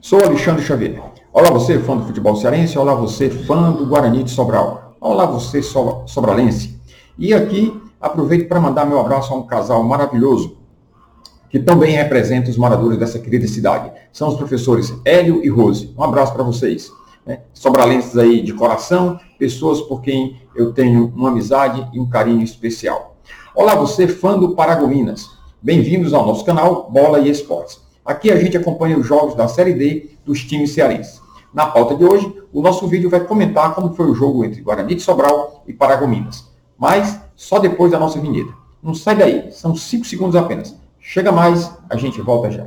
Sou Alexandre Xavier. Olá você, fã do futebol cearense. Olá você, fã do Guarani de Sobral. Olá você, sobralense. E aqui aproveito para mandar meu abraço a um casal maravilhoso que também representa os moradores dessa querida cidade. São os professores Hélio e Rose. Um abraço para vocês. Né? Sobralenses aí de coração, pessoas por quem eu tenho uma amizade e um carinho especial. Olá você, fã do Paragominas. Bem-vindos ao nosso canal Bola e Esportes. Aqui a gente acompanha os jogos da Série D dos times cearenses. Na pauta de hoje, o nosso vídeo vai comentar como foi o jogo entre Guarani de Sobral e Paragominas. Mas só depois da nossa vinheta. Não sai daí, são 5 segundos apenas. Chega mais, a gente volta já.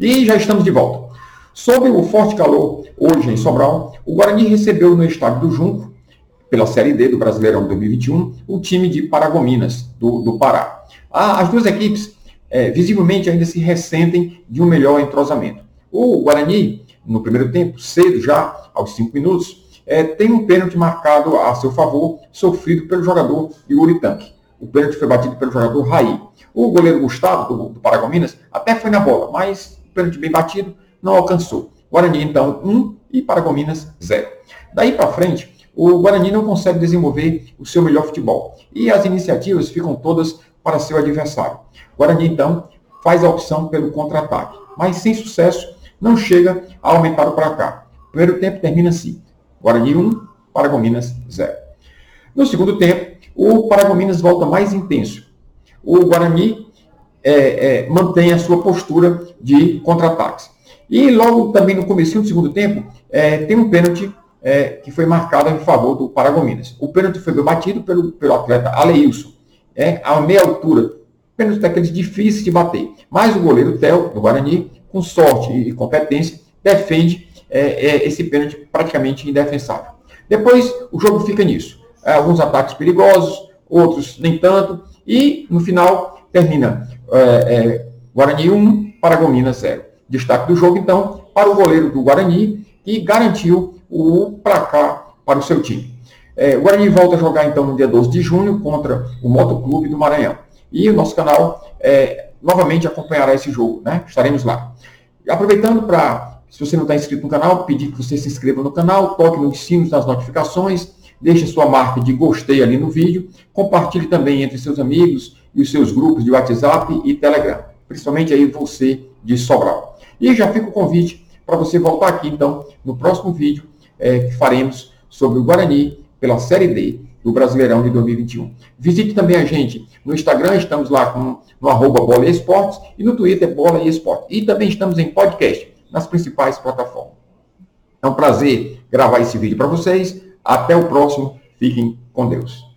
E já estamos de volta. Sob o forte calor hoje em Sobral, o Guarani recebeu no estádio do Junco, pela Série D do Brasileirão 2021, o time de Paragominas, do, do Pará. as duas equipes é, visivelmente ainda se ressentem de um melhor entrosamento. O Guarani, no primeiro tempo, cedo já, aos cinco minutos, é, tem um pênalti marcado a seu favor, sofrido pelo jogador Yuri Tanque. O pênalti foi batido pelo jogador Raí. O goleiro Gustavo, do, do Paragominas, até foi na bola, mas o pênalti bem batido não alcançou. Guarani, então, 1 um, e Paragominas, 0. Daí para frente, o Guarani não consegue desenvolver o seu melhor futebol. E as iniciativas ficam todas para seu adversário. Guarani, então, faz a opção pelo contra-ataque. Mas sem sucesso, não chega a aumentar o placar. O primeiro tempo termina assim. Guarani 1, Paragominas 0. No segundo tempo, o Paragominas volta mais intenso. O Guarani é, é, mantém a sua postura de contra-ataques. E logo também no começo do segundo tempo, é, tem um pênalti é, que foi marcado em favor do Paragominas. O pênalti foi batido pelo, pelo atleta Aleilson, é, a meia altura. Pênalti daqueles difíceis de bater. Mas o goleiro Theo, do Guarani, com sorte e competência, defende é, é, esse pênalti praticamente indefensável. Depois, o jogo fica nisso. É, alguns ataques perigosos, outros nem tanto. E, no final, termina é, é, Guarani 1, Paragominas 0. Destaque do jogo, então, para o goleiro do Guarani, que garantiu o placar para o seu time. É, o Guarani volta a jogar, então, no dia 12 de junho contra o Motoclube do Maranhão. E o nosso canal é, novamente acompanhará esse jogo, né? Estaremos lá. Aproveitando para, se você não está inscrito no canal, pedir que você se inscreva no canal, toque nos sinos das notificações, deixe sua marca de gostei ali no vídeo, compartilhe também entre seus amigos e os seus grupos de WhatsApp e Telegram, principalmente aí você de Sobral. E já fica o convite para você voltar aqui, então, no próximo vídeo é, que faremos sobre o Guarani pela Série D do Brasileirão de 2021. Visite também a gente no Instagram, estamos lá com, no arroba Bola e Esportes, e no Twitter Bola e Esporte. E também estamos em podcast, nas principais plataformas. É um prazer gravar esse vídeo para vocês. Até o próximo. Fiquem com Deus.